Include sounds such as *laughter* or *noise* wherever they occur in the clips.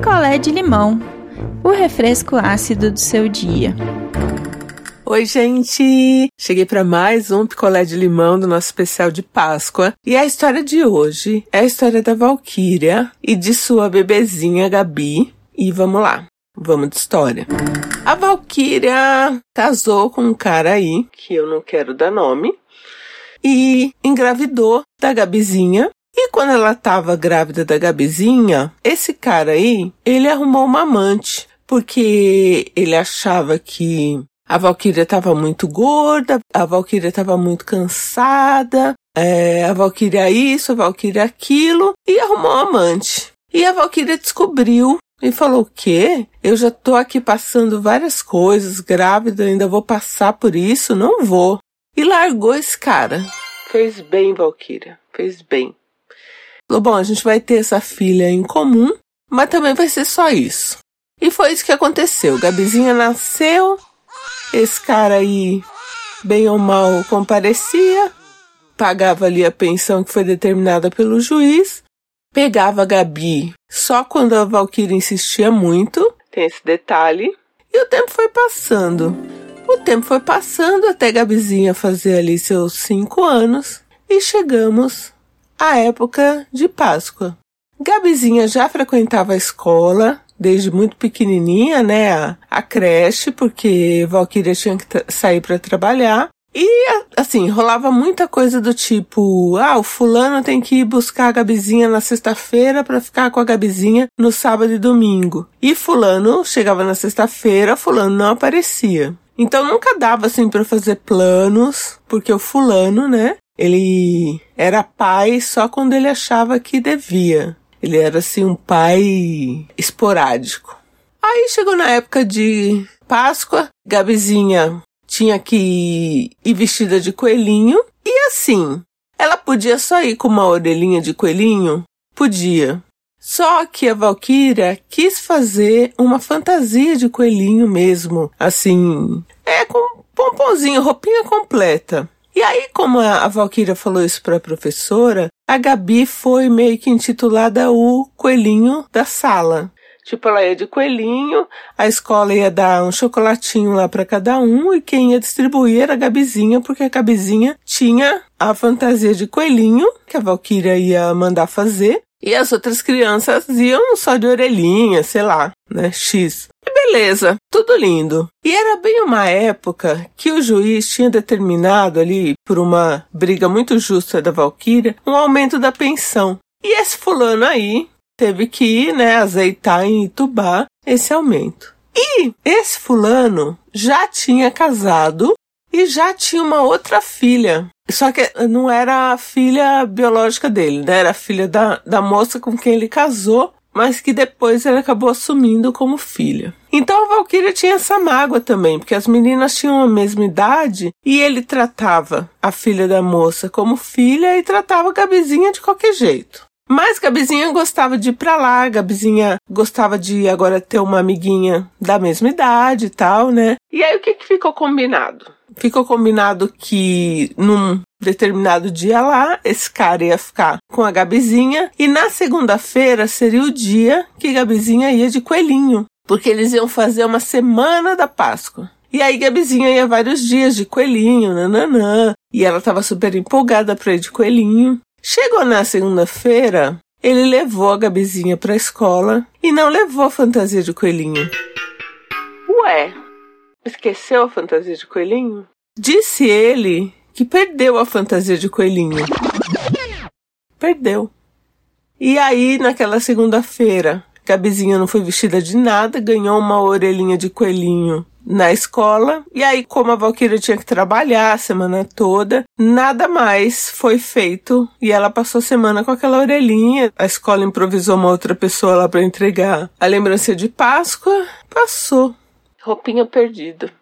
picolé de limão, o refresco ácido do seu dia. Oi, gente! Cheguei para mais um picolé de limão do nosso especial de Páscoa. E a história de hoje é a história da Valquíria e de sua bebezinha Gabi. E vamos lá, vamos de história. A Valquíria casou com um cara aí, que eu não quero dar nome, e engravidou da Gabizinha. E quando ela estava grávida da Gabizinha, esse cara aí, ele arrumou uma amante, porque ele achava que a Valquíria estava muito gorda, a Valquíria estava muito cansada, é, a Valquíria isso, a Valquíria aquilo, e arrumou um amante. E a Valquíria descobriu e falou: O quê? Eu já tô aqui passando várias coisas, grávida, ainda vou passar por isso? Não vou. E largou esse cara. Fez bem, Valquíria, fez bem. Bom, a gente vai ter essa filha em comum, mas também vai ser só isso. E foi isso que aconteceu. Gabizinha nasceu, esse cara aí, bem ou mal, comparecia, pagava ali a pensão que foi determinada pelo juiz, pegava a Gabi só quando a Valkyrie insistia muito, tem esse detalhe, e o tempo foi passando. O tempo foi passando até Gabizinha fazer ali seus cinco anos e chegamos à época de Páscoa. Gabizinha já frequentava a escola, desde muito pequenininha, né, a, a creche, porque Valkyria tinha que sair para trabalhar. E, assim, rolava muita coisa do tipo: ah, o fulano tem que ir buscar a Gabizinha na sexta-feira para ficar com a Gabizinha no sábado e domingo. E fulano chegava na sexta-feira, fulano não aparecia. Então nunca dava assim para fazer planos, porque o fulano, né, ele era pai só quando ele achava que devia. Ele era assim um pai esporádico. Aí chegou na época de Páscoa, Gabizinha tinha que ir vestida de coelhinho e assim, ela podia só ir com uma orelhinha de coelhinho? Podia. Só que a Valkyria quis fazer uma fantasia de coelhinho mesmo, assim, é com pomponzinho, roupinha completa. E aí, como a Valkyria falou isso para a professora, a Gabi foi meio que intitulada o coelhinho da sala. Tipo, ela ia de coelhinho, a escola ia dar um chocolatinho lá para cada um e quem ia distribuir era a Gabizinha, porque a Gabizinha tinha a fantasia de coelhinho que a Valkyria ia mandar fazer e as outras crianças iam só de orelhinha, sei lá, né, X. Beleza, tudo lindo. E era bem uma época que o juiz tinha determinado ali, por uma briga muito justa da Valquíria, um aumento da pensão. E esse fulano aí teve que ir, né, azeitar em Itubá esse aumento. E esse fulano já tinha casado e já tinha uma outra filha. Só que não era a filha biológica dele, né? Era a filha da, da moça com quem ele casou mas que depois ele acabou assumindo como filha. Então a Valkyria tinha essa mágoa também, porque as meninas tinham a mesma idade e ele tratava a filha da moça como filha e tratava a Gabizinha de qualquer jeito. Mas Gabizinha gostava de ir pra lá, Gabizinha gostava de agora ter uma amiguinha da mesma idade e tal, né? E aí o que, que ficou combinado? Ficou combinado que num determinado dia lá, esse cara ia ficar com a Gabizinha e na segunda-feira seria o dia que Gabizinha ia de coelhinho, porque eles iam fazer uma semana da Páscoa. E aí Gabizinha ia vários dias de coelhinho, nananã, e ela estava super empolgada para ir de coelhinho. Chegou na segunda-feira, ele levou a Gabizinha para a escola e não levou a fantasia de coelhinho. Ué, esqueceu a fantasia de coelhinho? Disse ele que perdeu a fantasia de coelhinho. Perdeu. E aí, naquela segunda-feira, Gabizinha não foi vestida de nada, ganhou uma orelhinha de coelhinho na escola. E aí, como a Valkyria tinha que trabalhar a semana toda, nada mais foi feito. E ela passou a semana com aquela orelhinha. A escola improvisou uma outra pessoa lá para entregar a lembrança de Páscoa. Passou. Roupinha perdida.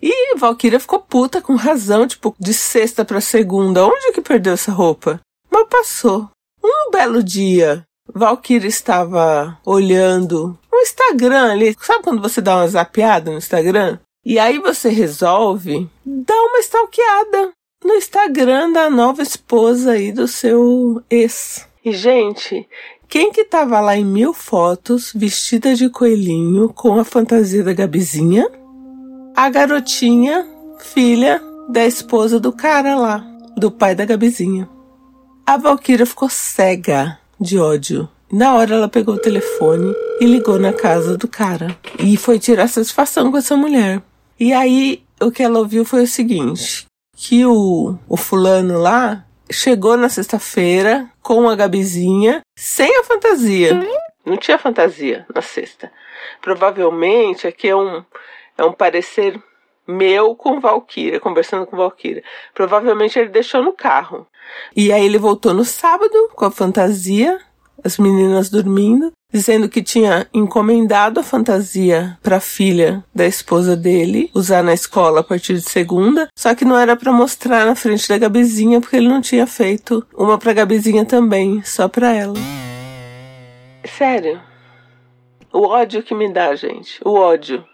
E Valkyria ficou puta com razão, tipo, de sexta para segunda. Onde que perdeu essa roupa? Mas passou. Um belo dia, Valkyria estava olhando o Instagram ali. Sabe quando você dá uma zapeada no Instagram? E aí você resolve dar uma stalkeada no Instagram da nova esposa aí do seu ex. E, gente, Quem que tava lá em mil fotos, vestida de coelhinho, com a fantasia da Gabizinha? A garotinha, filha da esposa do cara lá, do pai da Gabizinha. A Valkyria ficou cega de ódio. Na hora ela pegou o telefone e ligou na casa do cara. E foi tirar satisfação com essa mulher. E aí o que ela ouviu foi o seguinte: que o, o fulano lá chegou na sexta-feira com a Gabizinha sem a fantasia. Não tinha fantasia na sexta. Provavelmente aqui é um, é um parecer meu com Valkyria, conversando com Valkyria. Provavelmente ele deixou no carro. E aí ele voltou no sábado com a fantasia as meninas dormindo, dizendo que tinha encomendado a fantasia para a filha da esposa dele usar na escola a partir de segunda, só que não era para mostrar na frente da Gabizinha porque ele não tinha feito uma para Gabizinha também, só para ela. Sério. O ódio que me dá, gente. O ódio.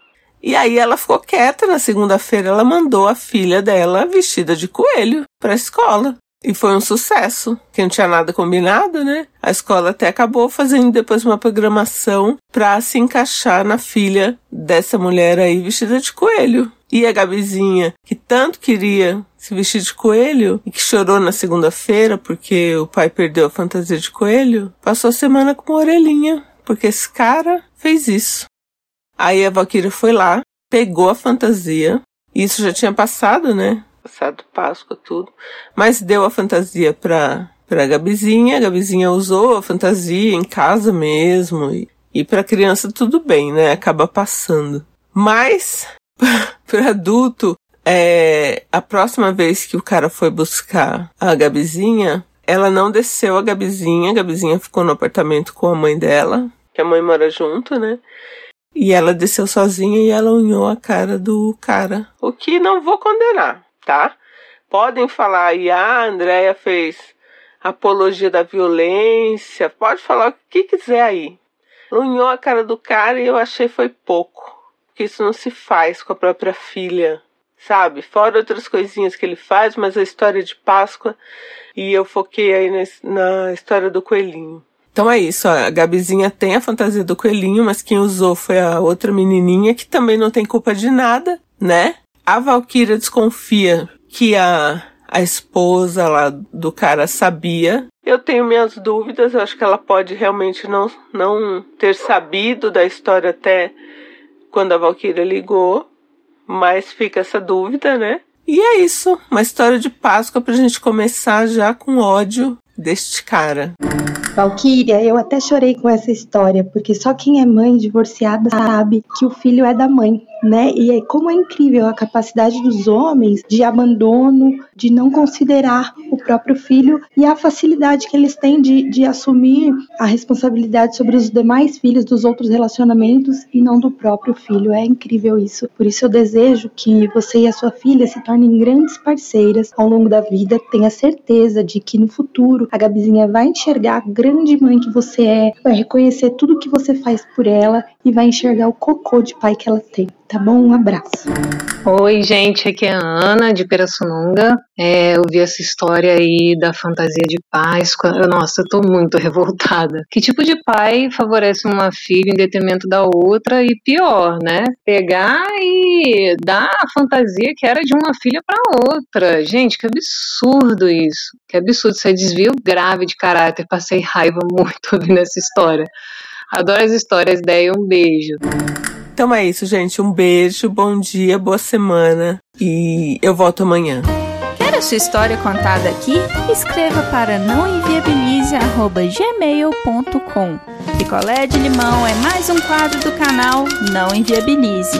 E aí ela ficou quieta na segunda-feira, ela mandou a filha dela vestida de coelho para a escola. E foi um sucesso, que não tinha nada combinado, né? A escola até acabou fazendo depois uma programação para se encaixar na filha dessa mulher aí vestida de coelho. E a Gabizinha, que tanto queria se vestir de coelho e que chorou na segunda-feira porque o pai perdeu a fantasia de coelho, passou a semana com uma orelhinha, porque esse cara fez isso. Aí a Valkyria foi lá, pegou a fantasia, e isso já tinha passado, né? Passado Páscoa, tudo. Mas deu a fantasia pra, pra Gabizinha. A Gabizinha usou a fantasia em casa mesmo. E, e pra criança tudo bem, né? Acaba passando. Mas, *laughs* para adulto, é, a próxima vez que o cara foi buscar a Gabizinha, ela não desceu a Gabizinha. A Gabizinha ficou no apartamento com a mãe dela, que a mãe mora junto, né? E ela desceu sozinha e ela unhou a cara do cara. O que não vou condenar tá? Podem falar aí, ah, a Andrea fez apologia da violência, pode falar o que quiser aí. Unhou a cara do cara e eu achei foi pouco. Porque isso não se faz com a própria filha, sabe? Fora outras coisinhas que ele faz, mas a história de Páscoa e eu foquei aí na, história do coelhinho. Então é isso, a Gabizinha tem a fantasia do coelhinho, mas quem usou foi a outra menininha que também não tem culpa de nada, né? A Valkyria desconfia que a, a esposa lá do cara sabia. Eu tenho minhas dúvidas, eu acho que ela pode realmente não, não ter sabido da história até quando a Valkyria ligou, mas fica essa dúvida, né? E é isso, uma história de Páscoa pra gente começar já com ódio deste cara. Valquíria, eu até chorei com essa história, porque só quem é mãe divorciada sabe que o filho é da mãe, né? E aí, como é incrível a capacidade dos homens de abandono, de não considerar o próprio filho e a facilidade que eles têm de, de assumir a responsabilidade sobre os demais filhos dos outros relacionamentos e não do próprio filho. É incrível isso. Por isso eu desejo que você e a sua filha se tornem grandes parceiras ao longo da vida. Tenha certeza de que no futuro a Gabizinha vai enxergar grande mãe que você é, vai reconhecer tudo que você faz por ela e vai enxergar o cocô de pai que ela tem tá bom? Um abraço. Oi, gente, aqui é a Ana de Pirassununga. É, eu vi essa história aí da fantasia de Páscoa. Eu, nossa, eu tô muito *laughs* revoltada. Que tipo de pai favorece uma filha em detrimento da outra e pior, né? Pegar e dar a fantasia que era de uma filha para outra. Gente, que absurdo isso. Que absurdo. Isso é desvio grave de caráter. Passei raiva *laughs* muito ouvindo essa história. Adoro as histórias, ideia. Um beijo. Então é isso, gente. Um beijo, bom dia, boa semana e eu volto amanhã. Quer a sua história contada aqui? Escreva para nãoenviabilize@gmail.com. Picolé de limão é mais um quadro do canal Não Enviabilize.